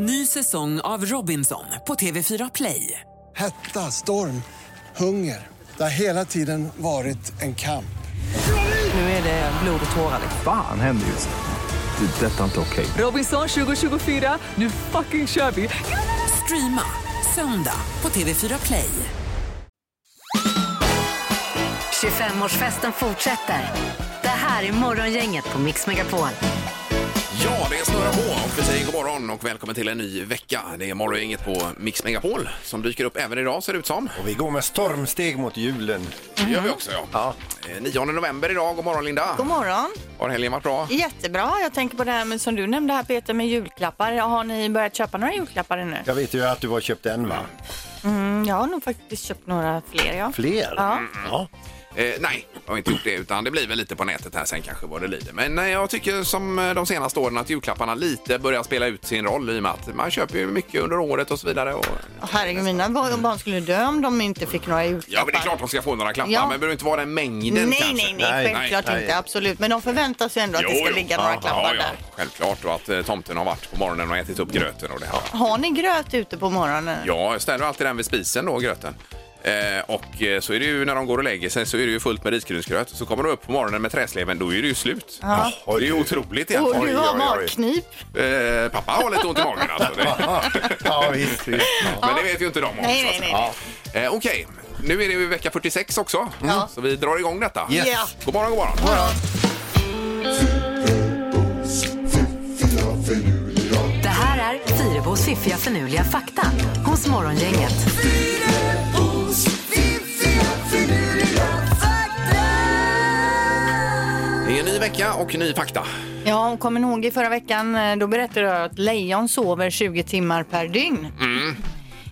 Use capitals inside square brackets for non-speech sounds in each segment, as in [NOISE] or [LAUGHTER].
Ny säsong av Robinson på TV4 Play. Hetta, storm, hunger. Det har hela tiden varit en kamp. Nu är det blod och tårar. Fan händer just nu. Det. Detta är inte okej. Robinson 2024, nu fucking kör vi! Streama söndag på TV4 Play. 25-årsfesten fortsätter. Det här är Morgongänget på Mix Megapol. Ja, det snurrar på och vi säger god morgon och välkommen till en ny vecka. Det är morgongänget på Mix Megapol som dyker upp även idag ser det ut som. Och vi går med stormsteg mot julen. Det gör vi också ja. Ja. Eh, 9 november idag, god morgon Linda. God morgon. Har helgen varit bra? Jättebra. Jag tänker på det här med, som du nämnde här Peter med julklappar. Har ni börjat köpa några julklappar ännu? Jag vet ju att du har köpt en va? Mm, jag har nog faktiskt köpt några fler. Ja. Fler? Ja. ja. Eh, nej, jag har inte gjort det utan det blir väl lite på nätet här sen kanske vad det lider. Men eh, jag tycker som eh, de senaste åren att julklapparna lite börjar spela ut sin roll i och med att man köper ju mycket under året och så vidare. Och... Herregud, mina barn barn skulle dö om de inte fick några julklappar. Ja, men det är klart de ska få några klappar, Ja. men det behöver inte vara den mängden Nej, kanske. nej, nej, Nej, självklart nej, inte. Absolut. Men de förväntar sig ändå att det Jo, ska jo. ligga några Ja, klappar ja, där. Självklart och att eh, tomten har varit på morgonen och ätit upp gröten och det här. Har ni gröt ute på morgonen? Ja, jag ställer alltid den vid spisen då, gröten. Eh, och eh, så är det ju när de går och lägger sig så är det ju fullt med risgrynsgröt. Så kommer de upp på morgonen med träsleven, då är det ju slut. Ja. Det är ju otroligt Och egentligen. du Oj, har matknip. Eh, pappa har lite ont i magen alltså. Det, [LAUGHS] ja visst. visst. men det vet ju inte de om. Nej, nej, nej. Eh, Okej, nu är det ju vecka 46 också. Ja. Så vi drar igång detta. Yes. Ja. God morgon, god morgon. Det här är Fyrebos fiffiga förnuliga fakta hos Morgongänget. Det är en ny vecka och ny fakta. Ja, och kommer ni ihåg i förra veckan, eh, då berättade jag att lejon sover 20 timmar per dygn.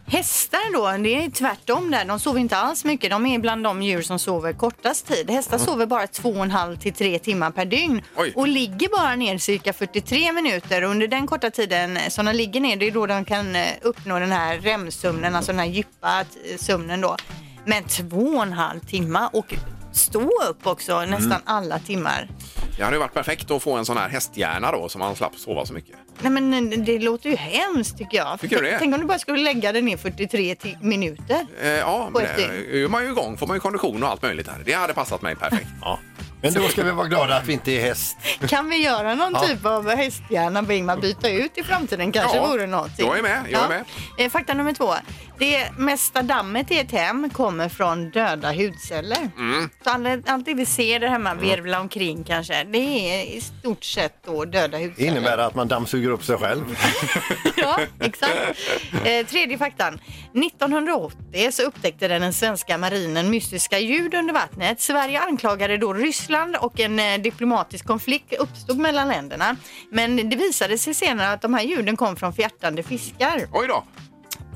Hästar då, det är tvärtom där. De sover inte alls mycket. De är bland de djur som sover kortast tid. Hästar sover bara 2,5 till 3 timmar per dygn Oj. och ligger bara ner cirka 43 minuter. Under den korta tiden som de ligger ner, det är då de kan eh, uppnå den här REM-sömnen, alltså den här djupa eh, sömnen då. Men 2,5 timmar och stå upp också nästan alla timmar. Det hade ju varit perfekt att få en sån här hästhjärna då så man slapp sova så mycket. Nej men eh, det låter ju hemskt tycker jag. Tycker du det? Tänk om du bara skulle lägga dig ner 43 ti- minuter. Eh, ja, På men ett det dygn. är man ju igång får man ju kondition och allt möjligt här. Det hade passat mig perfekt. Ja. Men då ska vi vara glada att vi inte är häst. Kan vi göra någon Ja. typ av hästhjärna Ingmar byta ut i framtiden kanske Ja, vore någonting. jag är med, jag är med. Eh, Fakta nummer två. Det mesta dammet i ett hem kommer från döda hudceller. Mm. Så allt, allt det vi ser där hemma virvla omkring kanske, det är i stort sett då döda Det hudceller. innebär att man dammsuger upp sig själv. [LAUGHS] ja, exakt. Eh, tredje faktan. 1980 så upptäckte den svenska marinen mystiska ljud under vattnet. Sverige anklagade då Ryssland och en eh, diplomatisk konflikt uppstod mellan länderna. Men det visade sig senare att de här ljuden kom från fjärtande fiskar. Oj då.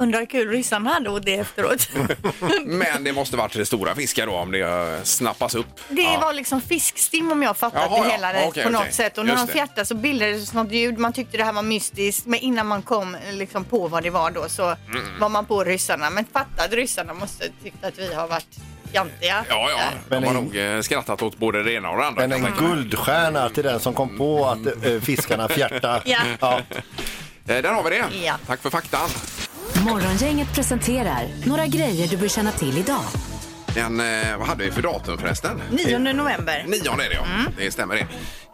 Undrar hur kul ryssarna hade åt det efteråt. [LAUGHS] Men det måste varit stora fiskar då om det eh, snappas upp. Det Ja. var liksom fiskstim om jag fattat Jaha, det ja. hela rätt Okej, på något okej. sätt. Och när Just de det. fjärtade så bildades något ljud. Man tyckte det här var mystiskt. Men innan man kom liksom på vad det var då så Mm. var man på ryssarna. Men fattade ryssarna måste tyckt att vi har varit fjantiga. Ja, ja. Men De har en- nog eh, skrattat åt både det ena och det andra. Men kan jag en tänka mig. guldstjärna till den som kom på att eh, fiskarna fjärtar. [LAUGHS] Ja. Ja. Eh, Där har vi det. Ja. Tack för faktan. Morgongänget presenterar några grejer du bör känna till idag. Den, eh, vad hade vi för datum förresten? 9 november. Nionde är det ja. Mm. Det stämmer det.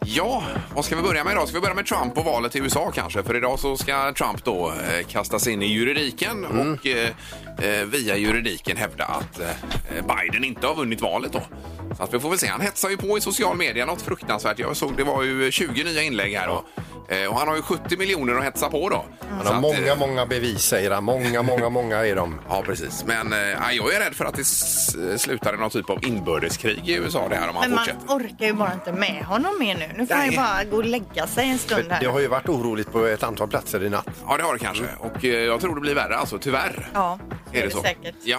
Ja, vad ska vi börja med idag? Ska vi börja med Trump och valet i USA kanske? För idag så ska Trump då eh, kastas in i juridiken Mm. och eh, eh, via juridiken hävda att eh, Biden inte har vunnit valet då. Så att vi får väl se. Han hetsar ju på i social media något fruktansvärt. Jag såg det var ju 20 nya inlägg här och, eh, och han har ju 70 miljoner att hetsa på då. Han har att, många, eh, många bevis säger han. Många, många, många är de. Ja, precis. Men eh, jag är rädd för att det slutar i någon typ av inbördeskrig i USA det här om han Men man fortsätter. orkar ju bara inte med honom mer nu. Nu får han ju bara gå och lägga sig en stund Det här. har ju varit oroligt på ett antal platser i natt. Ja, det har det kanske. Och eh, jag tror det blir värre alltså, tyvärr. Ja. Är det så? säkert. Ja.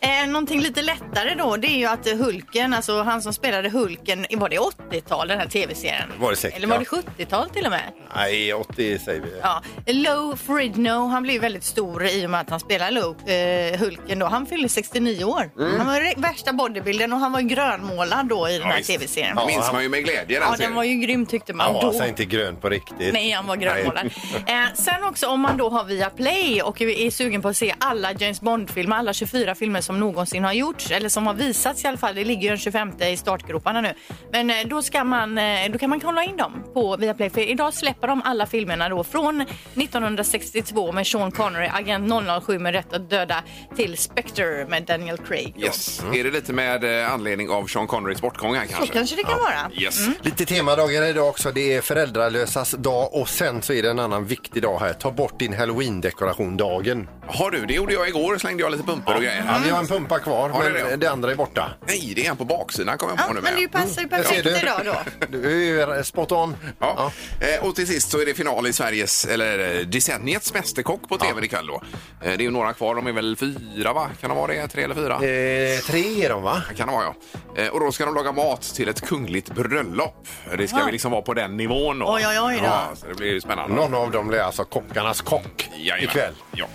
Eh, någonting lite lättare då, det är ju att Hulken, alltså han som spelade Hulken, var det 80-tal den här tv-serien? Var det säkert, Eller var ja. det 70-tal till och med? Nej, 80 säger vi. Ja, Low Fridno, han blev väldigt stor i och med att han spelar Low, eh, Hulken då. Han fyllde 69 år. Han var re- värsta bodybuildern och han var grönmålad då i den här visst. tv-serien. Det Ja, minns man ju med glädje. Den den serien. var ju grym tyckte man Han var då. alltså inte grön på riktigt. Nej, han var grönmålad. Eh, sen också om man då har via Play och är sugen på att se alla James Bond-filmer, alla 24 filmer som någonsin har gjorts, eller som har visats i alla fall. Det ligger ju en 25 i startgroparna nu. Men eh, då, ska man, eh, då kan man kolla in dem på Viaplay. För idag släpper de alla filmerna då från 1962 med Sean Connery, Agent 007 med rätt att döda, till Spectre med Daniel Craig. Yes. Är det lite med eh, anledning av Sean Connerys bortgång här Så kanske? kanske det kan vara. Yes. Lite temadagar idag också. Det är föräldralösas dag och sen så är det en annan viktig dag här. Ta bort din halloween-dekoration-dagen. Har du, det gjorde jag igår. Slängde jag lite pumpor och grejer. Ja, vi har en pumpa kvar, Har men det? det andra är borta. Nej, det är en på baksidan kommer jag Ja, på nu men det med. passar ju ser perfekt idag då. [LAUGHS] Du är spot on. Ja. Eh, Och till sist så är det final i Sveriges, eller eh, decenniets Mästerkock på tv ikväll då. Eh, Det är ju några kvar, de är väl fyra va? Kan de vara det? Tre eller fyra? Eh, tre är de va? Kan det vara ja. Eh, Och då ska de laga mat till ett kungligt bröllop. Det ska vi liksom vara på den nivån då. Oj, oj, oj då. Ja, så det blir ju spännande. Någon av dem blir alltså kockarnas kock Jajamän. ikväll. Ja.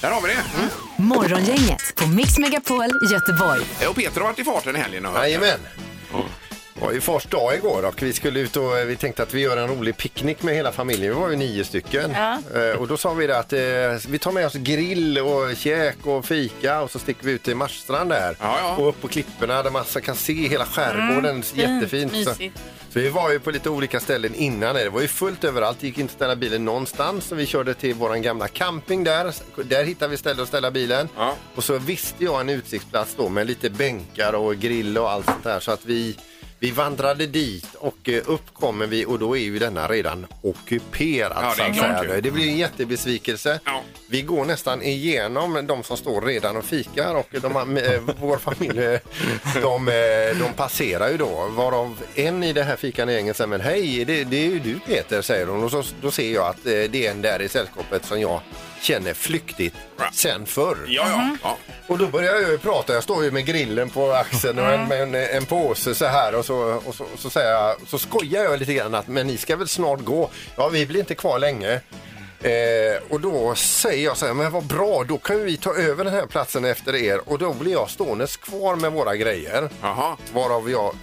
Där har vi det. Morgongänget på Mix Megapol Göteborg. Eh, Och Peter har varit i farten i helgen. har jag hört. Jajamän. Det var ju fars dag igår och vi skulle ut och eh, vi tänkte att vi gör en rolig picknick med hela familjen. Vi var ju nio stycken. Ja. Eh, Och då sa vi det att eh, vi tar med oss grill och käk och fika och så sticker vi ut till Marstrand där. Ja, ja. Och upp på klipporna där man så kan se hela skärgården. Jättefint. Så, mysigt. så vi var ju på lite olika ställen innan. Det var ju fullt överallt. Det gick inte att ställa bilen någonstans. Så vi körde till våran gamla camping där. Där hittade vi ställe att ställa bilen. Ja. Och så visste jag en utsiktsplats då med lite bänkar och grill och allt sånt där. Så att vi, vi vandrade dit och eh, upp kommer vi och då är ju denna redan ockuperad. Ja, det är så att klart säga. ju. det blir en jättebesvikelse. Ja. Vi går nästan igenom de som står redan och fikar och de, eh, vår familj eh, de, eh, de passerar ju då. Varav en i det här fikande gänget säger men hej, det, det är ju du Peter, säger hon. Och så, då ser jag att eh, det är en där i sällskapet som jag känner flyktigt Ja. sen förr. Ja, ja. ja. Och då börjar jag ju prata. Jag står ju med grillen på axeln och en, med en, en påse så här och så, och så, och så säger jag, så skojar jag lite grann att men ni ska väl snart gå. Ja, vi blir inte kvar länge. Eh, och då säger jag så här, men vad bra, då kan vi ta över den här platsen efter er och då blir jag ståendes kvar med våra grejer. Jaha. Varav jag,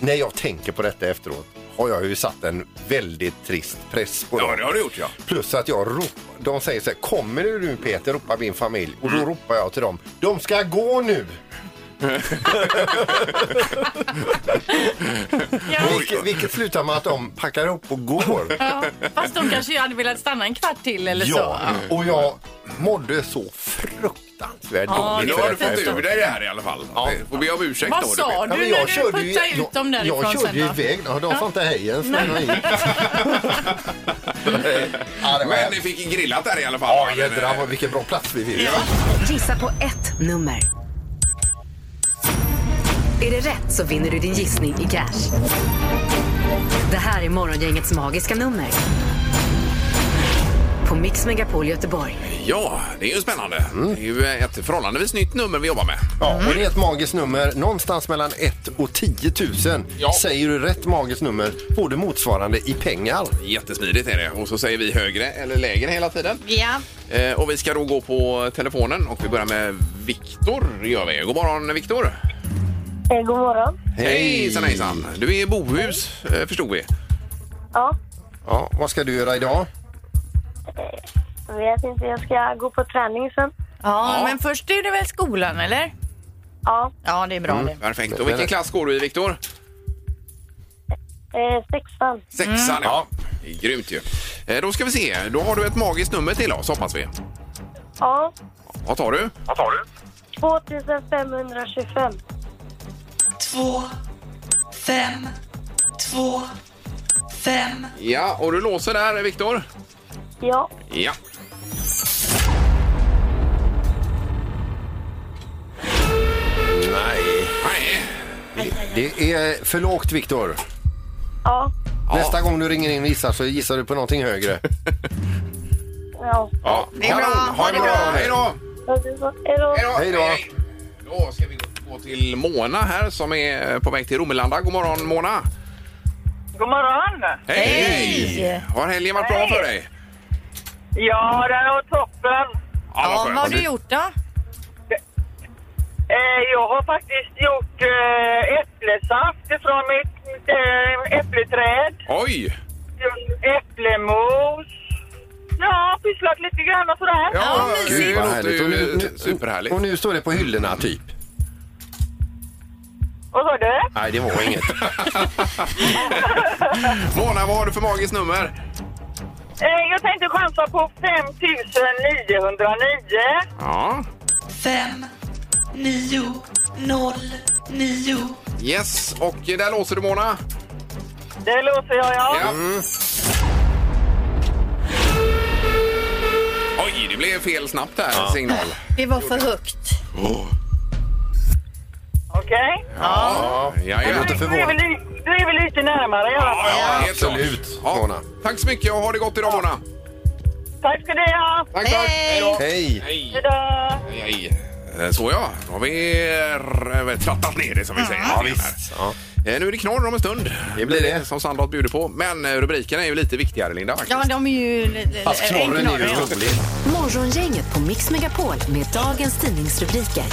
när jag tänker på detta efteråt, har jag ju satt en väldigt trist press på Ja, dem. det har du gjort ja. Plus att jag ropar, de säger så här, kommer du nu Peter, ropar min familj. Och då ropar jag till dem, de ska gå nu! [LAUGHS] Vilket, vilket slutar med att de packar ihop och går. Ja, fast de kanske hade velat stanna en kvart till eller så. Ja, och jag mådde så fruktansvärt Ja, dåligt. Nu har du fått ur dig det här i alla fall. Ja. Får be om ursäkt Vad då. sa du när du puttade ut dem jag, därifrån jag körde ju sen då? iväg. Ja, de sa inte hej ens när jag gick. [LAUGHS] ja, det var Men ni hemskt. fick grillat där i alla fall. Ja, jädrar vad- vilken bra plats vi fick. Gissa på ett nummer. Är det rätt så vinner du din gissning i cash. Det här är Morgongängets magiska nummer. På Mix Megapol Göteborg. Ja, det är ju spännande. Mm. Det är ju ett förhållandevis nytt nummer vi jobbar med. Ja, och det är ett magiskt nummer någonstans mellan 1 och 10 000. Ja. Säger du rätt magiskt nummer får du motsvarande i pengar. Jättesmidigt är det. Och så säger vi högre eller lägre hela tiden. Ja. Eh, och vi ska då gå på telefonen och vi börjar med Viktor. Gör vi. God morgon Viktor. Eh, god morgon. Hejsan hejsan. Du är i Bohus eh, förstod vi. Ja, Ja, vad ska du göra idag? Jag vet inte. Jag ska gå på träning sen. Ja, Ja. men först är det väl skolan, eller? Ja, Ja, det är bra det. Perfekt. Och vilken klass går du i Viktor? eh, sexan. Sexan ja. Det är Grymt ju. Eh, då ska vi se. Då har du ett magiskt nummer till oss hoppas vi. Ja, Vad tar du? 2525. två, fem, två, fem. Ja, och du låser där Viktor? Ja, Ja. Nej. Nej. Det är för lågt, Viktor. ja, Nästa gång du ringer in och gissar så gissar du på någonting högre. ja. Ja. Det är bra. Ha det bra. Hej då. Hej då. Hej då. Ska vi gå till Mona här som är på väg till Romelanda. God morgon Mona! God morgon! Hej! Hej! Har helgen varit bra för dig? Ja, den var toppen. Ja, vad skönt. har du gjort då? Eh, jag har faktiskt gjort eh, äpplesaft från mitt eh, äppleträd. Oj! Äpplemos. Ja, pysslat lite grann och sådär. Ja, Gud det vad härligt. Och nu, superhärligt. och nu står det på hyllorna typ. Vad sa du? Nej, det var inget. [LAUGHS] [LAUGHS] Mona, vad har du för magiskt nummer? Eh, jag tänkte chansa på 5909. Ja. Fem, nio, noll, nio. Yes, och där låser du Mona. Det låter jag, ja. Ja. Oj, det blev fel snabbt här, signal. Det var för högt. Okej. Ja, ja, ja. låter Du är, väl, li- du är väl lite närmare i alla fall. Ja, helt Absolut. Mona. Tack så mycket och ha det gott idag Mona. Tack ska ni ha. Tack, tack. Hej. då. Hej! Hej. Eh, Så ja, då har vi eh, trattat ner det som vi säger. Ja, visst. Ja. Eh, Nu är det knorr om en stund. Det blir det. Som Sandholt bjuder på. Men eh, rubrikerna är ju lite viktigare Linda. faktiskt. Ja, de är ju... Fast knorren är ju ja. rolig. Morgongänget på Mix Megapol med dagens tidningsrubriker.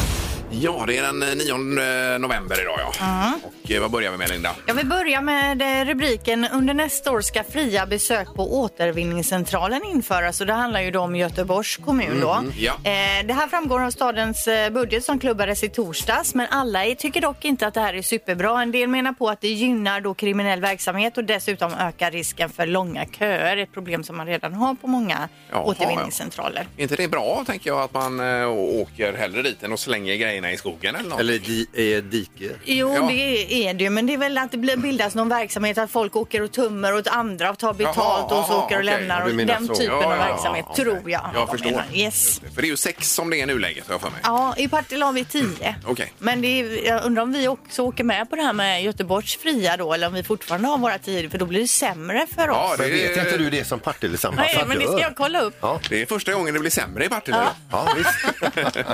Ja, det är den eh, 9 november idag ja. Och eh, vad börjar vi med Linda? Jag vill börja med eh, rubriken Under nästa år ska fria besök på återvinningscentralen införas. Och det handlar ju då om Göteborgs kommun. Då. ja. Eh, det här framgår av stadens eh, budget som klubbades i torsdags. Men alla är, tycker dock inte att det här är superbra. En del menar på att det gynnar då kriminell verksamhet och dessutom ökar risken för långa köer. Ett problem som man redan har på många Jaha, återvinningscentraler. Är inte det bra tänker jag att man eh, åker hellre dit än och slänger grejerna i skogen eller något? Eller di, eh, dike. Jo, Ja. det är det ju. Men det är väl att det blir- bildas någon verksamhet att folk åker och tummar åt andra och tar betalt och så åker och okej. lämnar. Ja, Och menar den så. typen Ja, av ja, verksamhet okej. tror jag. Jag de förstår. menar. Yes. För det är ju sex som det är i nuläget har jag för mig. Ja, i Partille har vi tio. [CLEARS THROAT] Okej. Men det är, jag undrar om vi också åker med på det här med Göteborgs fria då eller om vi fortfarande har våra tio för då blir det sämre för oss. Ja, Men det vet är, inte du det som Nej, ambassadör? men det ska jag kolla upp. Ja, det är första gången det blir sämre i Partille. ja visst. [LAUGHS]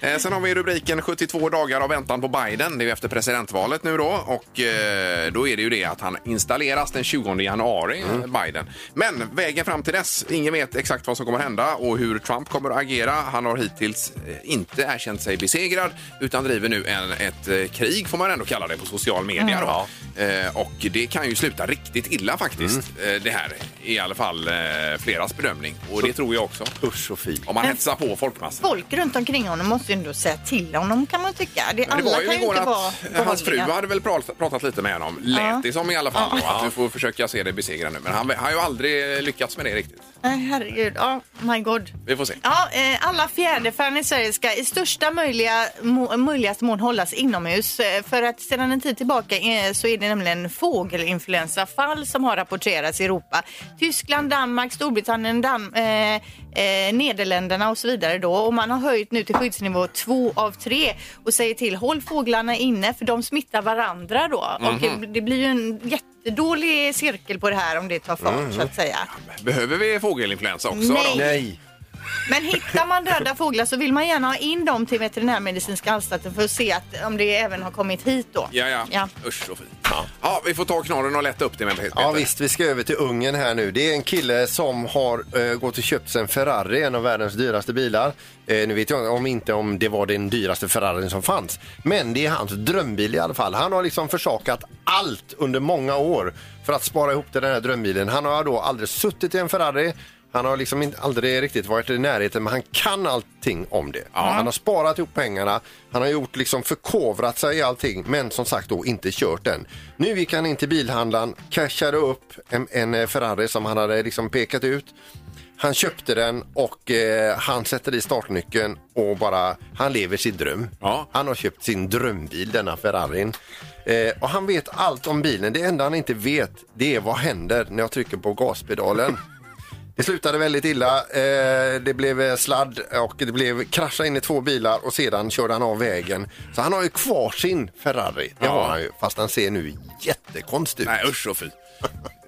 Eh, Sen har vi rubriken 72 dagar av väntan på Biden. Det är ju efter presidentvalet nu då. Och eh, då är det ju det att han installeras den 20 januari, Mm. eh, Biden. Men vägen fram till dess, ingen vet exakt vad som kommer hända och hur Trump kommer att agera. Han har hittills eh, inte erkänt sig besegrad utan driver nu en, ett eh, krig, får man ändå kalla det, på social media. Då. Eh, och det kan ju sluta riktigt illa faktiskt, Mm. eh, det här. I alla fall eh, fleras bedömning. Och det tror jag också. Usch och fy. Om man hetsar på folkmassor. Folk runt omkring honom måste ju ändå säga till honom kan man tycka. Det, Men det alla var ju kan ju igår inte vara att hans fru hade väl pratat, pratat lite med honom. Lät Ja. det som i alla fall. då, Att du får försöka se det besegrad nu. Men han har ju aldrig lyckats med det riktigt. Nej, herregud. Ja, my god. Vi får se. Ja, eh, alla fjäderfän i Sverige ska i största möjliga, må, möjligaste mån hållas inomhus. Eh, För att sedan en tid tillbaka eh, så är det nämligen fågelinfluensafall som har rapporterats i Europa. Tyskland, Danmark, Storbritannien, Dam, eh, eh, Nederländerna och så vidare då. Och man har höjt nu till skyddsnivå två av tre och säger till håll fåglarna inne för de smittar varandra då. Och det blir ju en jättedålig cirkel på det här om det tar fart så att säga. Behöver vi fågelinfluensa också? Nej. Då? Nej. Men hittar man döda fåglar så vill man gärna ha in dem till veterinärmedicinska anstalten för att se att, om det även har kommit hit då. Ja, ja. Ja. Usch så fint. Ja. ja, vi får ta knorren och lätta upp det med Peter. Ja visst, vi ska över till Ungern här nu. Det är en kille som har eh, gått och köpt sig en Ferrari, en av världens dyraste bilar. Eh, nu vet jag om inte om det var den dyraste Ferrarin som fanns. Men det är hans drömbil i alla fall. Han har liksom försakat allt under många år för att spara ihop till den här drömbilen. Han har då aldrig suttit i en Ferrari. Han har liksom inte, aldrig riktigt varit i närheten men han kan allting om det. Han har sparat ihop pengarna, han har gjort liksom förkovrat sig i allting men som sagt då inte kört den. Nu gick han in till bilhandlaren, cashade upp en, en eh, Ferrari som han hade liksom pekat ut. Han köpte den och eh, han sätter i startnyckeln och bara, han lever sin dröm. Ja. Han har köpt sin drömbil, denna Ferrarin. Eh, och han vet allt om bilen. Det enda han inte vet, det är vad händer när jag trycker på gaspedalen. [LAUGHS] Det slutade väldigt illa. Eh, det blev eh, sladd och det blev krascha in i två bilar och sedan körde han av vägen. Så han har ju kvar sin Ferrari. Det Ja. har han ju, fast han ser nu jättekonstig ut. Nej, usch så fint.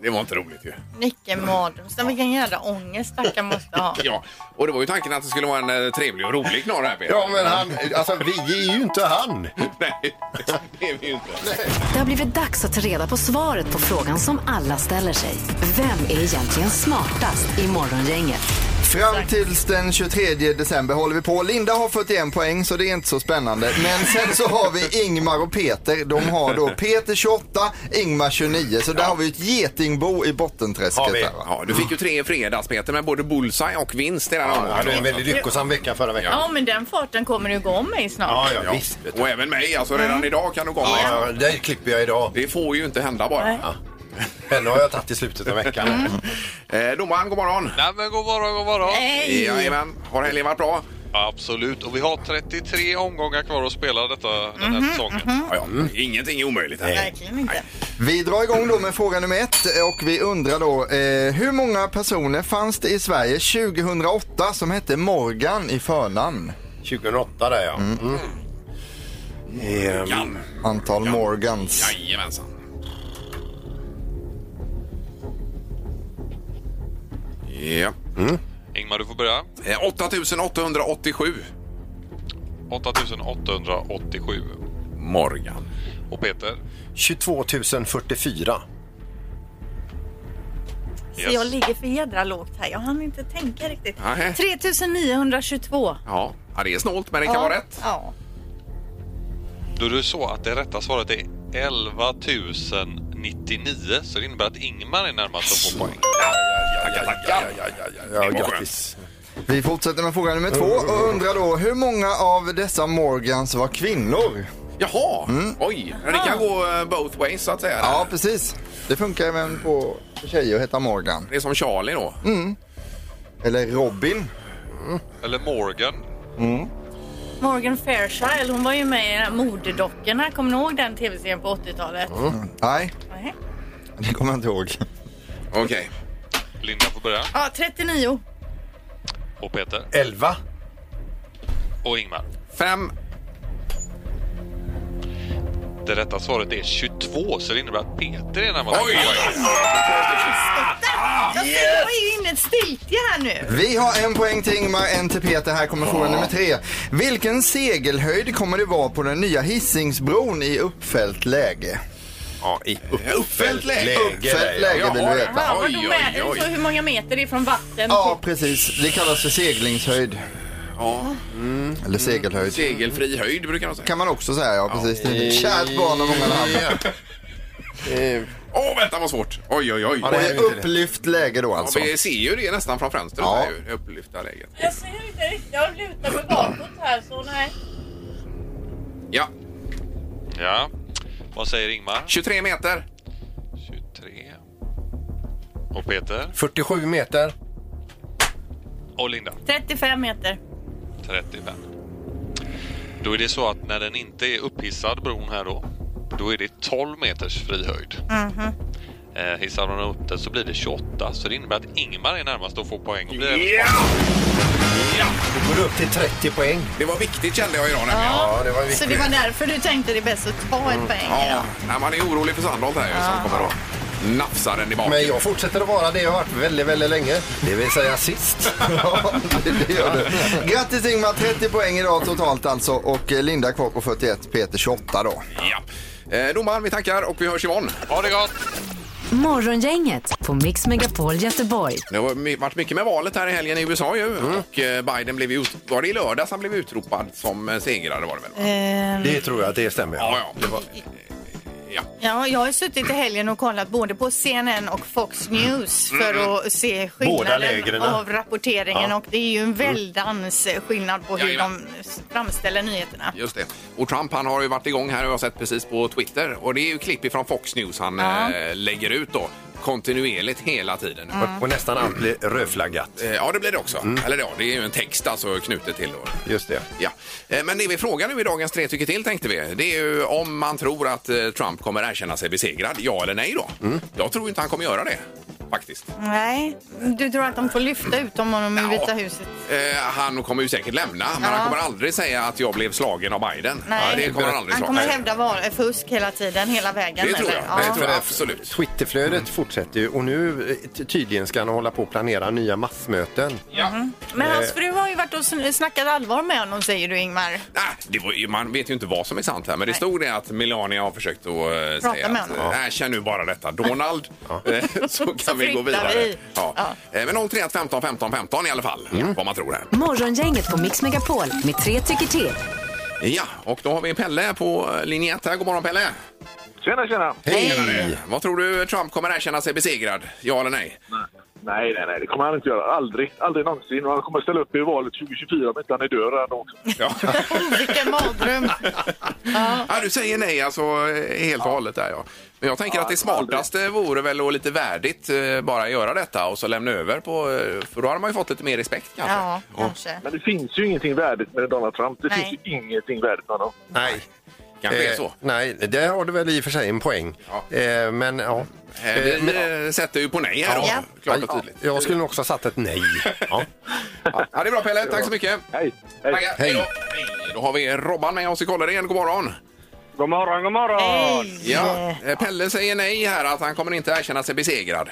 Det var inte roligt ju. Vilken mardrömsdag. Vilken jävla ångest stackaren måste ha. [LAUGHS] Ja, och det var ju tanken att det skulle vara en eh, trevlig och rolig knorr här Peter. Ja, men han, alltså vi är ju inte han. Nej, [LAUGHS] det är vi ju inte. Det har blivit dags att ta reda på svaret på frågan som alla ställer sig. Vem är egentligen smartast i Morgongänget? Fram tills den 23 december håller vi på. Linda har 41 poäng så det är inte så spännande. Men sen så har vi Ingmar och Peter. De har då Peter 28, Ingmar 29. Så där har vi ett getingbo i bottenträsket. Har vi. Här, va? Ja, du fick ju tre i fredags Peter med både bullseye och vinst i den Jag omgången. hade en väldigt lyckosam vecka förra veckan. Ja, men den farten kommer ju gå mig snart. Ja, ja, Ja, visst. vet du. och även mig. Alltså redan idag kan du komma. Ja, ja, det klipper jag idag. Det får ju inte hända bara. Nej. [LAUGHS] Henne har jag tagit i slutet av veckan. Eh, domaren, god morgon. Nej men god morgon, god morgon. Hej! Jajamän. Har helgen varit bra? Absolut, och vi har 33 omgångar kvar att spela detta, den här säsongen. Ja, ja. Ingenting är omöjligt. Här. Verkligen inte. Vi drar igång då med fråga nummer ett och vi undrar då eh, hur många personer fanns det i Sverige 2008 som hette Morgan i förnamn? 2008 där ja. Mm. Ehm, Jan. Antal Morgans. Jajamensan. Ja. Ingmar, du får börja. Eh, 8887. 8887. Morgan. Och Peter? 22 044. Så jag ligger för jädra lågt här. Jag hann inte tänka riktigt. Nej. 3922. Ja. ja, det är snålt men det kan vara rätt. Ja. Då är det så att det rätta svaret är 11 099 så det innebär att Ingmar är närmast att få poäng. Ja, grattis. Vi fortsätter med fråga nummer två och undrar då hur många av dessa Morgans var kvinnor? Jaha, oj. Det kan gå eh, both ways så att säga. Ja, precis. Det funkar även på tjejer att heta Morgan. Det är som Charlie då. Eller Robin. Eller Morgan. Morgan Fairchild, hon var ju med i modedockorna. Kommer ni ihåg den tv-serien på 80-talet? Nej, Nej. det kommer jag inte ihåg. Okej. Linda får börja. Ja, 39. Och Peter. 11. Och Ingmar. Fem. Det rätta svaret är 22 så det innebär att Peter är närmast. Oj. Jag ser, jag är ju inne i ett stiltje här nu. Vi har en poäng till Ingmar, en till Peter. Här kommer fråga nummer tre. Vilken segelhöjd kommer det vara på den nya Hisingsbron i uppfällt läge? Ja, i Uppfällt läge. Uppfällt läge vill du veta. Ja, vadå. Så hur många meter det är från vatten? Ja, precis. Det kallas för seglingshöjd. Ja. Eller segelhöjd. Segelfri höjd brukar de säga. Kan man också säga, ja precis. Det är ett kärt barn av många namn. Eh, Åh, vänta vad svårt. Oj, oj, oj. Ja, det är upplyft läge då Ja, alltså. vi ser ju det nästan från fönstret. Ja. här ju, Det upplyfta läget. Jag ser inte riktigt. Jag lutar mig bakåt här så nej. Ja, Ja. Vad säger Ingmar? 23 meter. 23. Och Peter? 47 meter. Och Linda? 35 meter. 35. Då är det så att när den inte är upphissad, bron här då, då är det 12 meters frihöjd. Eh, hissar man upp den så blir det 28, så det innebär att Ingmar är närmast att få poäng. Och blir Ja! Ja! Du går upp till 30 poäng. Det var viktigt kände jag idag nämligen. Ja, det var Så viktigt. det var därför du tänkte det är bäst att ta ett poäng Ja, idag. när man är orolig för Sandholt här ju, som kommer att nafsa den i baken. Men jag fortsätter att vara det jag har varit väldigt, väldigt länge. Det vill säga sist. [LAUGHS] Ja, det, det gör du. Grattis Ingmar, 30 poäng idag totalt alltså. Och eh, Linda kvar på 41, Peter 28 då. Ja. Eh, domaren, vi tackar och vi hörs imorgon. Ha det gott! Morgongänget på Mix Megapol Göteborg. Det har varit mycket med valet här i helgen i USA ju. Och eh, Biden blev ju, var det i lördags han blev utropad som eh, segrare var det väl? va? Ehm, Det tror jag att det stämmer. Ja, ja. Det var, ja. Ja, jag har suttit i helgen och kollat både på CNN och Fox News för att se skillnaden av rapporteringen Ja. och det är ju en väldans skillnad på hur Jajamän. de framställer nyheterna. Just det. Och Trump han har ju varit igång här och jag har sett precis på Twitter. Och det är ju klipp ifrån Fox News han Ja. eh, lägger ut då. Kontinuerligt hela tiden. Och nästan allt blir rödflaggat. Eh, Ja, det blir det också. Eller ja, det är ju en text alltså knutet till då. Just det. Ja. Eh, Men det vi frågar nu i dagens Tre tycker till tänkte vi. Det är ju om man tror att eh, Trump kommer erkänna sig besegrad. Ja eller nej då? Jag tror inte han kommer göra det. Faktiskt. Nej, du tror att de får lyfta ut dem om de i Vita huset? Eh, han kommer ju säkert lämna, men Ja. han kommer aldrig säga att jag blev slagen av Biden. Nej. Ja, det kommer han aldrig Han kommer hävda var, fusk hela tiden, hela vägen. Det tror jag. eller? Det tror jag Ja. absolut. Twitterflödet fortsätter ju och nu eh, ty- tydligen ska han hålla på att planera nya massmöten. Mhm. Men hans Eh. fru har ju varit och sn- snackat allvar med honom säger du Ingmar. Nej, det var, ju- man vet ju inte vad som är sant här, men det stod det att Melania har försökt att eh, säga med att honom. äh, erkänn nu bara detta, Donald, [LAUGHS] eh, så kan vi gå flyttar vidare. vi. Ja. Eh, Men 031 15 15 15 i alla fall, Mm. vad man tror här. Morgongänget på Mix Megapol med tre tycker till. Ja, och då har vi Pelle på eh, linje 1 här. God morgon Pelle! Tjena, tjena! Hej! Vad tror du Trump kommer erkänna sig besegrad? Ja eller nej? Nej, nej, nej, det kommer han inte göra. Aldrig. Aldrig någonsin. Och han kommer ställa upp i valet 2024 om inte han är död redan också. Ja. [LAUGHS] Vilken mardröm! [LAUGHS] Ja, du säger nej alltså eh, helt och hållet där ja. Men jag tänker Ja, att det smartaste vore väl att lite värdigt eh, bara göra detta och så lämna över på, eh, för då hade man ju fått lite mer respekt kanske. Ja, kanske. Men det finns ju ingenting värdigt med Donald Trump. Det Nej. finns ju ingenting värdigt med honom. Nej. Kanske är Eh, så. Nej, det har du väl i och för sig en poäng. Eh, men ja. Eh, men- Vi eh, sätter ju på nej här då, Ja. klart och tydligt. Jag skulle nog också ha satt ett nej. Ja. Ja, det är bra Pelle, tack så mycket. Hej! Hej. Hej då. Hej. Då har vi Robban med oss i Kållered. God morgon. God morgon, god morgon! Ja, eh, Pelle säger nej här att han kommer inte erkänna sig besegrad.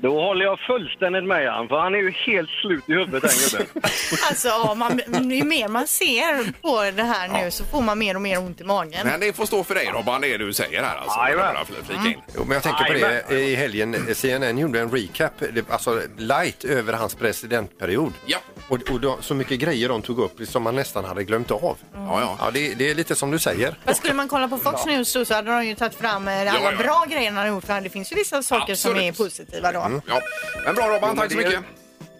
Då håller jag fullständigt med han, för han är ju helt slut i huvudet den gubben. [LAUGHS] Alltså, ja, man, ju mer man ser på det här nu så får man mer och mer ont i magen. Men det får stå för dig Robban, det du säger här alltså. Jajamän. Bara fl- flika in. Jo, men jag tänker på det i helgen. CNN gjorde en recap, det- alltså light över hans presidentperiod. Ja. Och, och då, så mycket grejer de tog upp som man nästan hade glömt av. Ja, ja. Ja, det, det är lite som du säger. Men skulle man kolla på Fox News då så hade de ju tagit fram eh, alla Ja, ja. bra grejer han har gjort. För det finns ju vissa saker som är Absolut. positiva då. Ja. Men bra Robban, tack så mycket.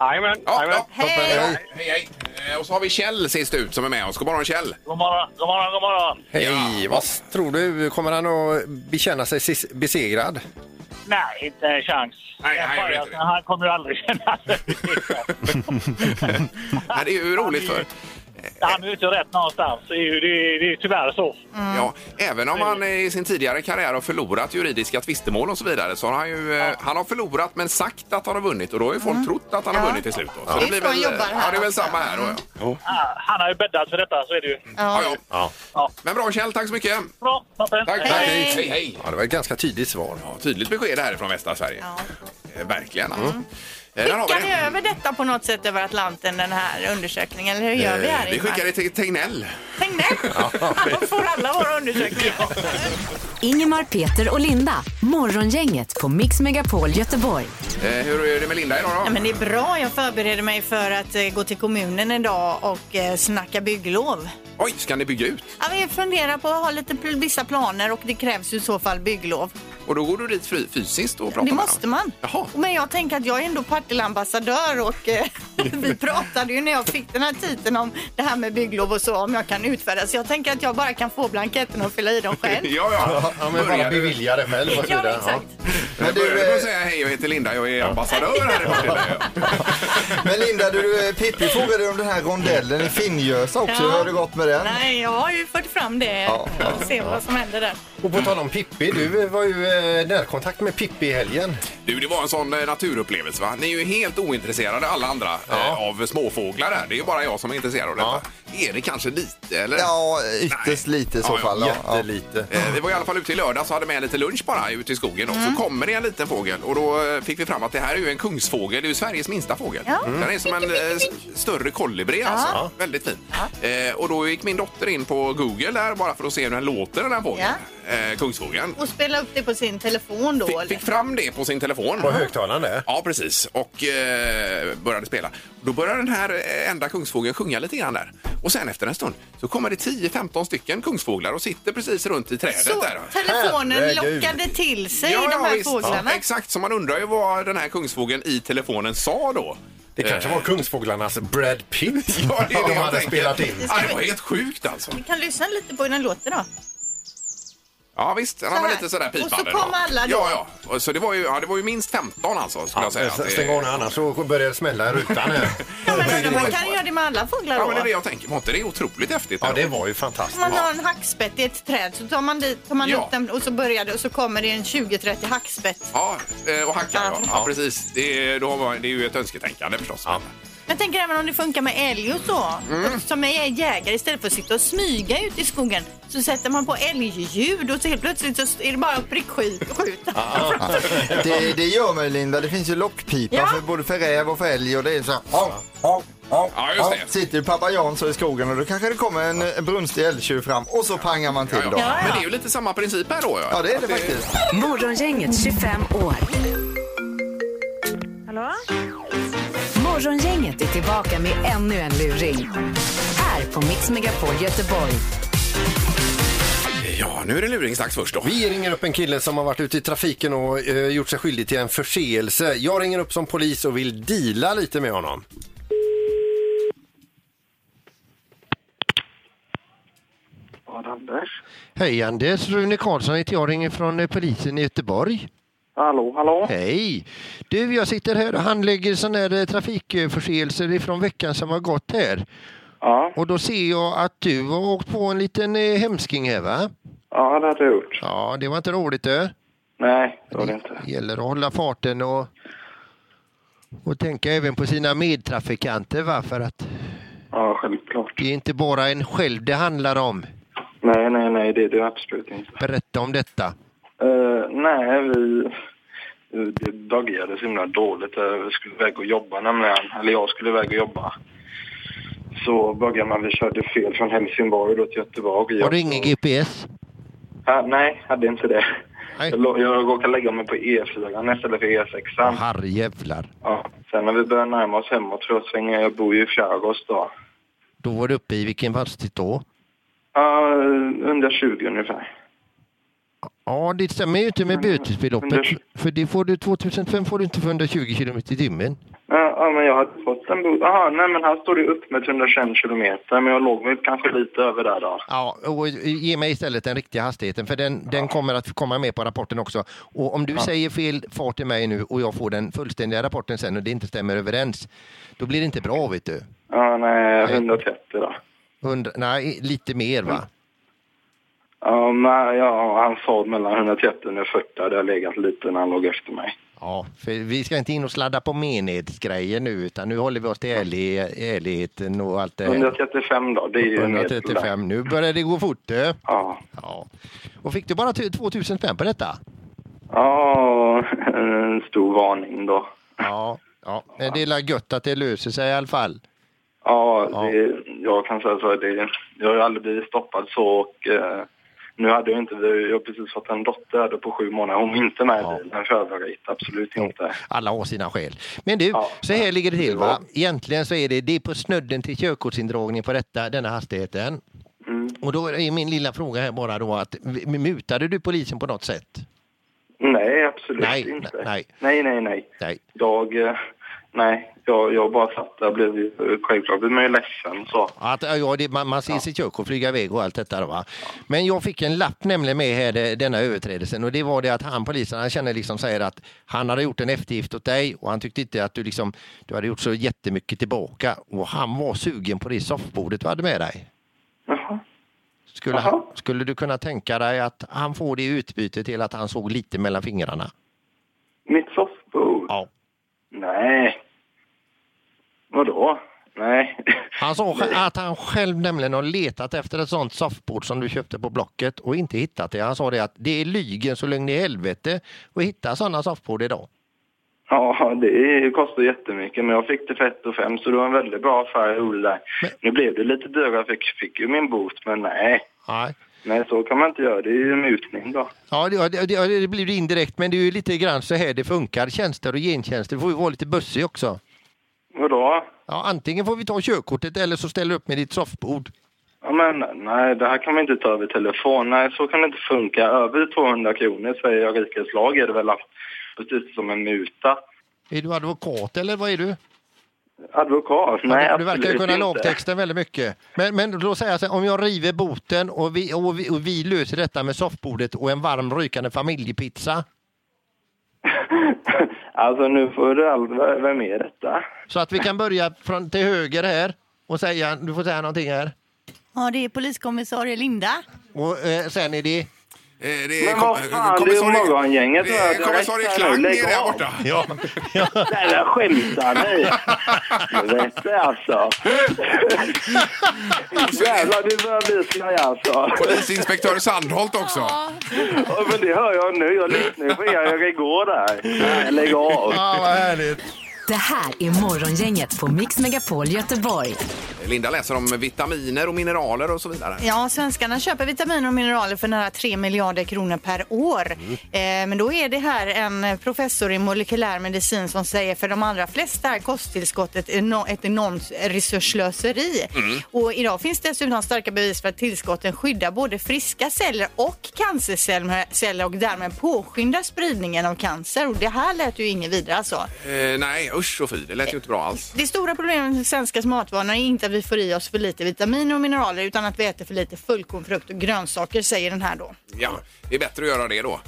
Jajamän, Ja, ja. Hej! Hej, hej. Eh, Och så har vi Kjell sist ut som är med oss. God morgon Kjell. God morgon, god morgon, god morgon! Hej, Ja. vad tror du? Kommer han att bekänna sig sis- besegrad? Nej, inte en chans. Nej, nej, jag vet pajasen, inte. han kommer ju aldrig [LAUGHS] känna sig [LAUGHS] Nej, det är ju roligt för... Han är ute rätt någonstans. Det är ju det är, det är tyvärr så. Ja, även om han i sin tidigare karriär har förlorat juridiska tvistemål och så vidare så har han ju eh, han har förlorat men sagt att han har vunnit och då har ju folk trott att han har Ja. vunnit till slut. Då. Det är så han jobbar ja, här det är väl också. samma här då. Ja. Ah, Han har ju bäddat för detta, så är det ju. Ja, ja. Ja. Ja. Men bra Kjell, tack så mycket. Bra, toppen. Tack, tack. Hej. Hej, hej. Ja, det var ett ganska tydligt svar. Ja, tydligt besked här från västra Sverige. Ja. Eh, Verkligen. alltså. Eh, Skickar ni över detta på något sätt över Atlanten, den här undersökningen? Eller hur gör vi här Eh, Vi Ingmar? skickar det till Tegnell. Tegnell! [LAUGHS] Han får alla våra undersökningar. Ingemar, Peter och Linda. Morgongänget på Mix Megapol Göteborg. Eh, Hur är det med Linda idag då? Ja, men det är bra. Jag förbereder mig för att eh, gå till kommunen idag och eh, snacka bygglov. Oj, ska ni bygga ut? Ja, vi funderar på att ha lite pl- vissa planer och det krävs ju i så fall bygglov. Och då går du dit fysiskt och pratar Det med måste dem? man. Jaha. Men jag tänker att jag är ändå Partille-ambassadör och eh, [LAUGHS] vi pratade ju när jag fick den här titeln om det här med bygglov och så, om jag kan utfärda. Så jag tänker att jag bara kan få blanketten och fylla i dem själv. [LAUGHS] Ja, ja. Ja, men bara bevilja det själv och så Ja, vidare. exakt. Men du, du, eh, får säga hej, jag heter Linda, jag är ambassadör här i Partille. [LAUGHS] Men Linda, du, eh, Pippi frågade om den här rondellen i Finnjösa också. Ja. Hur har det gått med den? Nej, jag har ju fört fram det. Ja, ja. Se vad som händer där. Och på tal om Pippi, du var ju eh, närkontakt med Pippi i helgen. Du, det var en sån eh, naturupplevelse va? Ni är ju helt ointresserade alla andra eh, av småfåglar där. Det är ju bara jag som är intresserad av detta. Är det kanske lite eller? Ja, ytterst lite i så Ja, ja, fall. Ja, ja. Jättelite. Eh, Vi var i alla fall ute i lördags och hade med lite lunch bara ute i skogen. Och så kommer det en liten fågel och då eh, fick vi fram att det här är ju en kungsfågel. Det är ju Sveriges minsta fågel. Ja. Den är som en eh, s- större kolibri alltså. Väldigt fin. Eh, och då gick min dotter in på Google där bara för att se hur den låter den här fågeln. Eh, kungsfågeln. Och spela upp det på sin telefon då. Fick, fick fram det på sin telefon. På högtalaren där. Ja, precis. Och eh, började spela. Då började den här eh, enda kungsfågeln sjunga lite grann där. Och sen efter en stund så kommer det 10-15 stycken kungsfåglar och sitter precis runt i trädet Så där. telefonen Herregud. lockade till sig de här visst. fåglarna. Ja, exakt, så man undrar ju vad den här kungsfågeln i telefonen sa då. Det kanske var Kungsfåglarnas Brad Pitt [LAUGHS] Ja, det är det de jag hade tänker. spelat in. Ja, det var helt sjukt alltså. Vi kan lyssna lite på hur den låter då. Ja visst, Så var här. lite sådär Och så pipande. kom då. alla då. Ja, ja. Och Så det var ju, ja, det var ju minst 15 alltså skulle jag säga. att det- Stäng av nu annars så börjar det smälla i rutan här. [LAUGHS] Ja, men man kan göra det med alla fåglar Ja, men det är det jag tänker. Var inte det otroligt häftigt? Ja, det var ju fantastiskt. Man har en hackspett i ett träd så tar man, dit, tar man Ja. upp den och så börjar det och så kommer det en 20-30 hackspett. Ja, eh, och hackar ja. ja precis. Det är, då har man, det är ju ett önsketänkande förstås. Ja. Jag tänker även om det funkar med älg och så. Mm. Som är jägare istället för att sitta och smyga ut i skogen så sätter man på älgljud och så helt plötsligt så är det bara att prickskjuta. [LAUGHS] Det, det gör man ju Linda, det finns ju lockpipa Ja. för både för räv och för älg och det är så här, ja, ja, ja, Ja, just det. Sitter ju pappa Jan så i skogen och då kanske det kommer en, brunstig älgtjur fram och så pangar man till Ja, då. ja. Men det är ju lite samma princip här då. Ja, det är det Att faktiskt. Morgongänget 25 år. Hallå? Morgongänget är tillbaka med ännu en luring. Här på Mix Megapol Göteborg. Ja, nu är det luringsdags först då. Vi ringer upp en kille som har varit ute i trafiken och eh, gjort sig skyldig till en förseelse. Jag ringer upp som polis och vill deala lite med honom. Anders? Hej Anders, Rune Karlsson heter jag, ringer från eh, polisen i Göteborg. Hallå, hallå? Hej! Du, jag sitter här och handlägger sådana här eh, trafikförseelser ifrån veckan som har gått här. Ja. Och då ser jag att du har åkt på en liten eh, hemsking här va? Ja, det hade jag gjort. Ja, det var inte roligt du. Nej, det var det inte. Det gäller att hålla farten och, och tänka även på sina medtrafikanter va? För att Ja, självklart. det är inte bara en själv det handlar om. Nej, nej, nej, det är det absolut inte. Berätta om detta. Eh, nej, vi... Det började så himla dåligt. Eh, Vi skulle iväg och jobba nämligen. Eller jag skulle iväg och jobba. Så började man, vi körde fel från Helsingborg då till Göteborg. Har du ingen GPS? Ja, nej, hade inte det. Jag, lå- jag råkade lägga mig på E4 istället för E6. Herrejävlar. Ja. Sen när vi började närma oss hemåt tror jag svängen, jag bor ju i Fjärås då. Då var du uppe i vilken hastighet då? Ja, 120 ungefär. Ja, det stämmer ju inte med bötesbeloppet. För det får du 2005 får du inte för 120 km i timmen. Ja, ja, men jag hade fått en bot. Jaha, nej men här står det upp med 121 kilometer, men jag låg väl kanske lite över där då. Ja, och ge mig istället den riktiga hastigheten för den, den kommer att komma med på rapporten också. Och om du Ja. säger fel fart till mig nu och jag får den fullständiga rapporten sen och det inte stämmer överens, då blir det inte bra vet du. Ja, nej, 130 då. 100, nej, lite mer va? Ja, men, ja, han sa mellan 130 och 140 hade jag legat lite när han låg efter mig. Ja, för vi ska inte in och sladda på menighetsgrejer nu utan nu håller vi oss till ärlig, ärligheten och allt det här. 135 då, det är ju en del 135, nu börjar det gå fort du. Ja. ja. Och fick du bara t- 2000 spänn på detta? Ja, en stor varning då. Ja, ja. Men det är gött att det löser sig i alla fall. Ja, det, jag kan säga så. Det, jag har aldrig blivit stoppad så och eh, nu hade jag inte, jag har precis fått en dotter på sju månader. Hon var inte med i bilen, förberedt, absolut inte. Alla har sina skäl. Men du, så här ligger det till va? Egentligen så är det, det är på snudden till körkortsindragning på detta, denna hastigheten. Mm. Och då är min lilla fråga här bara då att mutade du polisen på något sätt? Nej, absolut Nej, inte. nej. nej, nej. nej. Nej. Jag, eh, nej, jag, jag bara satt där, blev ju, självklart blev man ju ledsen så. Att, ja, det, man, man ser sitt körkort flyga iväg och allt detta. Då, va? Men jag fick en lapp nämligen med här, denna överträdelsen och det var det att han polisen, han känner liksom säger att han hade gjort en eftergift åt dig och han tyckte inte att du liksom, du hade gjort så jättemycket tillbaka och han var sugen på det soffbordet du hade med dig. Skulle, han, skulle du kunna tänka dig att han får det utbyte till att han såg lite mellan fingrarna? Mitt soffbord? Ja. Nej. Vadå? Nej. Han sa att han själv nämligen har letat efter ett sånt soffbord som du köpte på Blocket och inte hittat det. Han sa det att det är lygen så lugn i helvete att hitta sådana soffbord idag. Ja, det kostar jättemycket, men jag fick det för ett och fem så det var en väldigt bra affär jag gjorde där. Nu blev det lite dyrare, jag fick, fick ju min bot, men nej. Nej. Nej, så kan man inte göra. Det är ju mutning då. Ja, det, det, det, blir indirekt, men det är ju lite grann så här det funkar. Tjänster och gentjänster får ju vara lite bussig också. Vadå? Ja, antingen får vi ta körkortet eller så ställer du upp med ditt soffbord. Ja, men nej, det här kan man inte ta över telefon. Nej, så kan det inte funka. Över 200 kronor säger jag rikets lag är det väl precis som en muta. Är du advokat eller vad är du? Advokat? Nej, Ja, du verkar kunna inte. lagtexten väldigt mycket. Men, men då säger jag så här, om jag river boten och vi, och, vi, och vi löser detta med soffbordet och en varm rykande familjepizza. [LAUGHS] Alltså nu får du all... Vem är detta? Så att vi kan börja från till höger här. och säga, du får säga någonting här. Ja, det är poliskommissarie Linda. Och eh, sen är det... Eh, det Men vad fan, det är morgongänget. Kommissarie Klang är där borta. Ja. [LAUGHS] Där skämtar ni. [LAUGHS] Helvete alltså. [LAUGHS] Jävlar, det börjar bli skoj alltså. Polisinspektör Sandholt också. Ja, men det hör jag nu. Jag lyssnade på er igår där. Nej, lägg av. Ja, vad härligt. Det här är Morgongänget på Mix Megapol Göteborg. Linda läser om vitaminer och mineraler och så vidare. Ja, svenskarna köper vitaminer och mineraler för nära 3 miljarder kronor per år. Eh, men då är det här en professor i molekylär medicin som säger för de allra flesta är kosttillskottet ett enormt resursslöseri. Och idag finns dessutom starka bevis för att tillskotten skyddar både friska celler och cancerceller och därmed påskyndar spridningen av cancer. Och det här lät ju inget vidare alltså. Eh, nej, usch och fy. Det lät ju inte bra alls. Det stora problemet med svenskars matvanor är inte att vi får i oss för lite vitaminer och mineraler utan att vi äter för lite fullkorn, frukt och grönsaker, säger den här då. Ja, det är bättre att göra det då.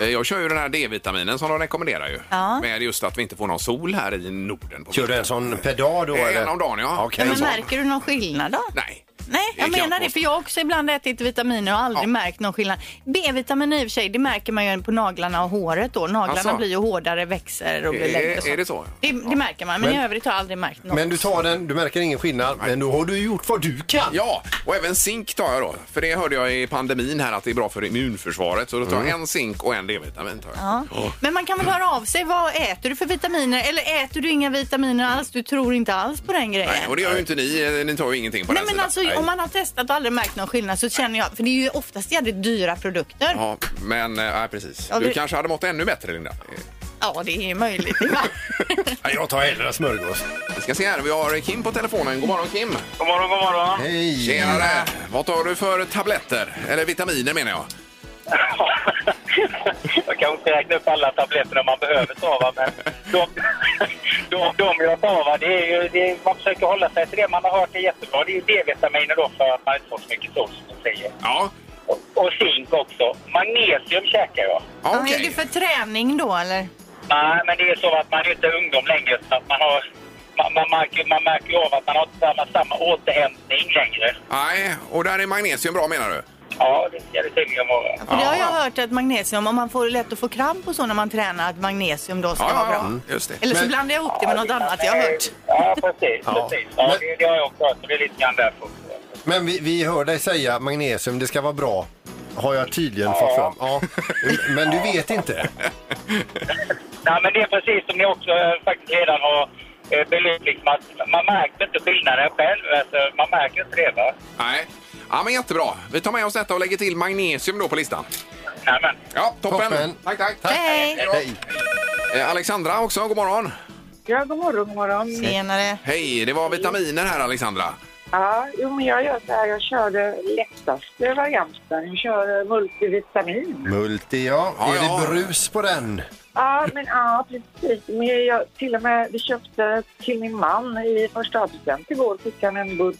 Eh, Jag kör ju den här D-vitaminen som de rekommenderar ju. Ja. Med just att vi inte får någon sol här i Norden. På Kör du en sån per dag då? Eh, eller? En om dagen, ja. Okej. Men märker du någon skillnad då? Nej. Nej, jag menar det, för jag har också ibland ätit vitaminer och aldrig märkt någon skillnad. B-vitamin i och för sig, det märker man ju på naglarna och håret då. Naglarna Asså? blir ju hårdare, växer och blir Är- längre. och är så. det så? Det, det märker man, men, Men- i övrigt har jag aldrig märkt något. Men du tar den, du märker ingen skillnad, men då har du gjort vad du kan. Ja, och även zink tar jag då. För det hörde jag i pandemin här att det är bra för immunförsvaret. Så då tar jag Mm. en zink och en D-vitamin. Tar jag. Ja. Ja. Men man kan väl höra av sig. Vad äter du för vitaminer? Eller äter du inga vitaminer alls? Du tror inte alls på den grejen. Nej, och det gör ju inte ni. Ni tar ju ingenting på Nej den men sidan. alltså Nej. Om man har testat och aldrig märkt någon skillnad så känner jag, för det är ju oftast jävligt dyra produkter. Ja, Ja, men nej, precis. Ja, Du kanske hade mått ännu bättre, Linda. det är möjligt. [LAUGHS] Jag tar hellre smörgås. Vi ska se här, vi har Kim på telefonen. God morgon Kim! God morgon, god morgon. Hej! Tjenare! Vad tar du för tabletter? Eller vitaminer menar jag. Jag kan inte räkna upp alla tabletterna man behöver ta, va? men de, de, de jag tar, va? Det är ju, det är, man försöker hålla sig till det man har hört är jättebra. Det är ju D-vitaminer då för att man inte får så mycket sol som de säger. Ja. Och, och zink också. Magnesium käkar jag. Ja, Är det för träning då eller? Nej, men det är så att man är inte ungdom längre så att man har... Man, man, märker, man märker ju av att man har inte samma, samma återhämtning längre. Nej, och där är magnesium bra menar du? Ja, det ska det tydligen vara. För det har jag hört att magnesium, om man får lätt att få kramp och så när man tränar, att magnesium då ska Ja, vara bra. ja, just det. Eller så Men- blandar jag ihop det med något annat jag har hört. Ja, precis. Ja. precis. Ja, det, det har jag också hört. Så det är lite grann därför. Men vi, vi hör dig säga magnesium, det ska vara bra. Har jag tydligen Ja. fått fram. Ja. Men du vet inte? [LAUGHS] Nej, men det är precis som ni också eh, faktiskt redan har eh, belyst. Liksom, att man märker inte skillnaden själv. Alltså, man märker inte det, va? Nej. Ja, men jättebra. Vi tar med oss detta och lägger till magnesium då på listan. Ja, toppen. Toppen. Tack, tack. Hej! Hej då. Eh, Alexandra också, god morgon. Ja, god morgon, god morgon. Senare. Hej, det var vitaminer här Alexandra. Ja, jo, men jag gör så här. Jag kör det lättaste varianten. Jag kör multivitamin. Multi, ja. Ja, är ja. det brus på den? Ja, men ja, precis. Men jag till och med vi köpte till min man i första advent igår. Fick han en burk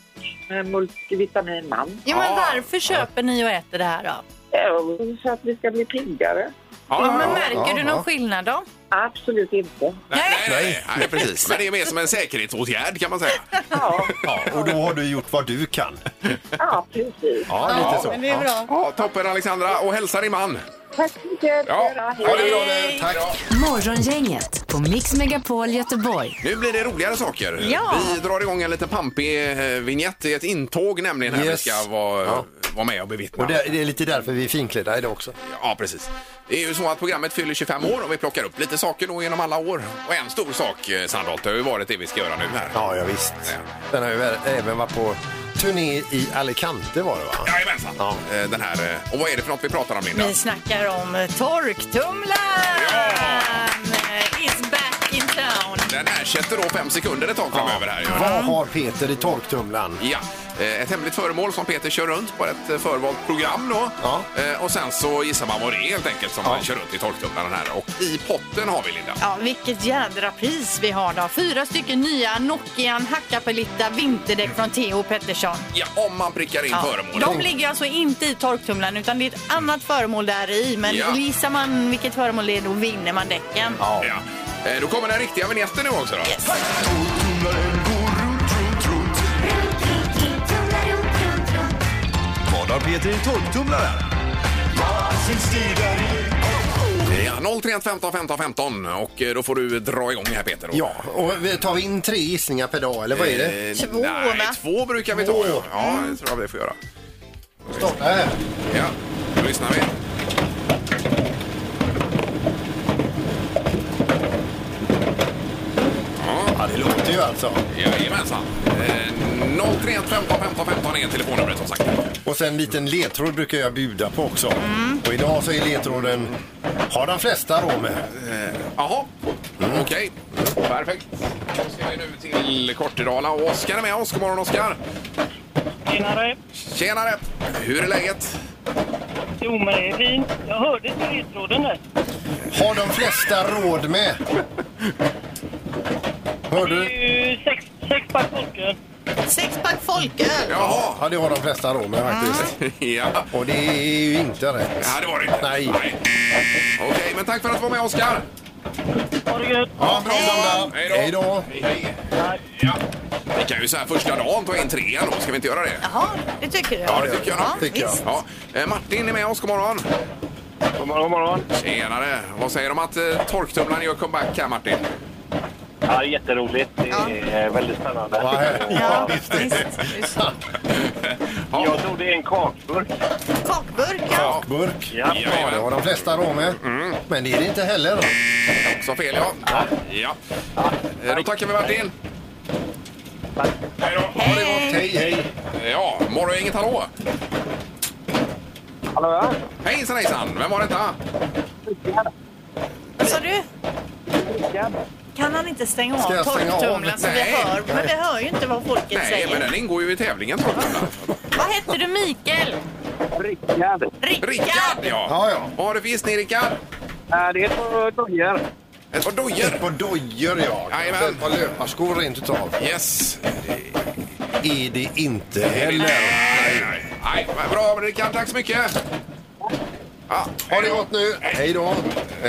med multivitamin man. Ja, men varför köper ni och äter det här då? Ja, Så att vi ska bli piggare. Ja, men märker du någon skillnad då? Absolut inte. Nej, nej, nej, nej, precis. Men det är mer som en säkerhetsåtgärd kan man säga. [LAUGHS] Ja, Ja, och då har du gjort vad du kan. ja precis. Ja, lite så. Men det är bra. Ja, toppen Alexandra och hälsa din man. Tack så mycket. Ja, ha det bra nu. Tack. Morgongänget på Mix Megapol Göteborg. Nu blir det roligare saker. Ja. Vi drar igång en liten pampig eh, vignett. Det är ett intåg nämligen här Yes. vi ska vara, Ja. vara med och bevittna. Och det, det är lite därför vi är finklädda idag också. Ja, precis. Det är ju så att programmet fyller 25 år och vi plockar upp lite saker då genom alla år. Och en stor sak, eh, Sandholt, har ju varit det vi ska göra nu här. Ja, ja visst. Den har ju väl- även varit på turné i Alicante var det va? Jajamensan. Ja. Eh, Den här, eh, och vad är det för något vi pratar om, Linda? Vi snackar om torktumlaren! Is town. Den ersätter då fem sekunder ett tag framöver här. ju. Vad har Peter i torktumlaren? Ja, eh, ett hemligt föremål som Peter kör runt på ett eh, förvalt program då. Ja. Eh, Och sen så gissar man vad det är helt enkelt som man kör runt i torktumlaren här. Och i potten har vi Linda. Ja, vilket jädra pris vi har då. Fyra stycken nya Nokian Hakkapeliitta vinterdäck från Theo Pettersson. Ja, om man prickar in Ja, föremålet. de ligger alltså inte i torktumlaren utan det är ett annat föremål där i. Men Ja. gissar man vilket föremål det är då vinner man däcken. Ja. Eh, Då kommer den riktiga vinjetten nu också. Då. Yes. Vad har Peter i torktumlaren? Ja, 031 15 15 15 och eh, då får du dra igång här Peter. då. Ja, och tar vi in tre gissningar per dag, eller vad är det? Eh, Två, nej, va? två brukar vi ta. Ja, ja det tror jag vi får göra. Starta här. Ja, då lyssnar vi. Ju alltså. Jajamensan. Eh, 031 15 15 15 är telefonnumret som sagt. Och sen en liten ledtråd brukar jag bjuda på också. Och idag så är ledtråden Har de flesta råd med? Eh, Jaha, okej. Perfekt. Då ska vi nu till Kortedala och Oskar är med oss. God morgon Oskar. Tjenare. Tjenare. Hur är läget? Jo, men det är fint. Jag hörde inte ledtråden där. Har de flesta råd med? [LAUGHS] Hör du? sex, sex pack folköl. Sexpack folköl. Jaha. Ja, det har de flesta råd med faktiskt. [LAUGHS] Ja. Och det är ju inte rätt. Ja, det var det inte. Nej. Okej, men tack för att du var med Oskar. Ha det gött. Ja, bra söndag. Hej då. Hej, hej. Ja. Vi kan ju så här första dagen ta in trean då. Ska vi inte göra det? Jaha, det tycker du? Ja, det tycker jag. Ja, nog. visst. Ja. Eh, Martin är med oss. God morgon. God morgon, god morgon. Tjenare. Vad säger de om att eh, torktumlaren gör comeback här, Martin? Ja, jätteroligt. Det är väldigt spännande. Ja, visst, visst. Jag tror det är en kakburk. Kakburk, ja. Burk. Ja. Ja, det har de flesta råd med. Men det är det inte heller. Också fel, ja. ja. Eh, Då tackar vi Martin. Hej då. Ha det gott. Hej, hej. Ja, morgongänget, hallå. Hallå, ja. Hejsan, hejsan. Vem var detta? Vad sa du? Kan han inte stänga Ska av jag stänga av? torktumlaren så vi Nej. hör? Men vi hör ju inte vad folket Nej, säger. men den ingår ju i tävlingen, torktumlaren. Vad hette du, Mikael? Rickard. Rickard, ja. Ja, ja. Vad har du för gissning, Rickard? Det är på dojor. Ett par dojor. Ett par dojor, ja. Jajamän. Ett par löparskor rent utav. Yes. Är det inte heller. Nej, nej. Nej, men bra Rickard. Tack så mycket. Ja, Ha det gott nu. Hej då.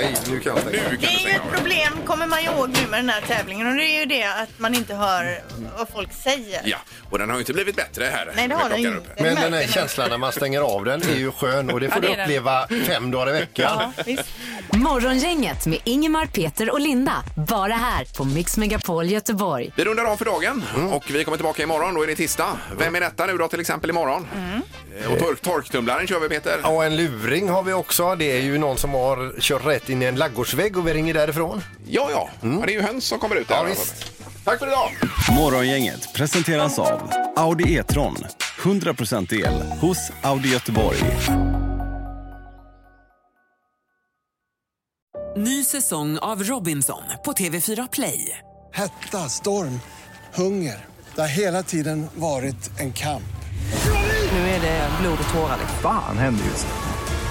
Hej, nu kan jag stänga. Nu Det kan du är ju stänga ett problem, kommer man ihåg nu med den här tävlingen. Och det är ju det att man inte hör vad folk säger. Ja, och den har ju inte blivit bättre här. Nej, det med har den klockan ju uppe. inte. Men den här känslan när man stänger av den är ju skön och det får Ja, det du är den. uppleva fem dagar i veckan. Ja, visst. Morgongänget med Ingemar, Peter och Linda. Bara här på Mix Megapol Göteborg. Vi rundar av för dagen och vi kommer tillbaka imorgon. Då är det tisdag. Vem är detta nu då till exempel imorgon? Eh, Och tork, torktumlaren kör vi Peter. Och en luring har vi också. Det är ju någon som har kört rätt in i en laggårdsvägg och vi ringer därifrån. Ja, ja. ja. Det är ju höns som kommer ut där. Ja, visst. Tack för idag. Morgongänget presenteras av Audi E-tron. 100% el hos Audi Göteborg. Ny säsong av Robinson på TV4 Play. Hetta, storm, hunger. Det har hela tiden varit en kamp. Nu är det blod och tårar. liksom. Fan händer just nu.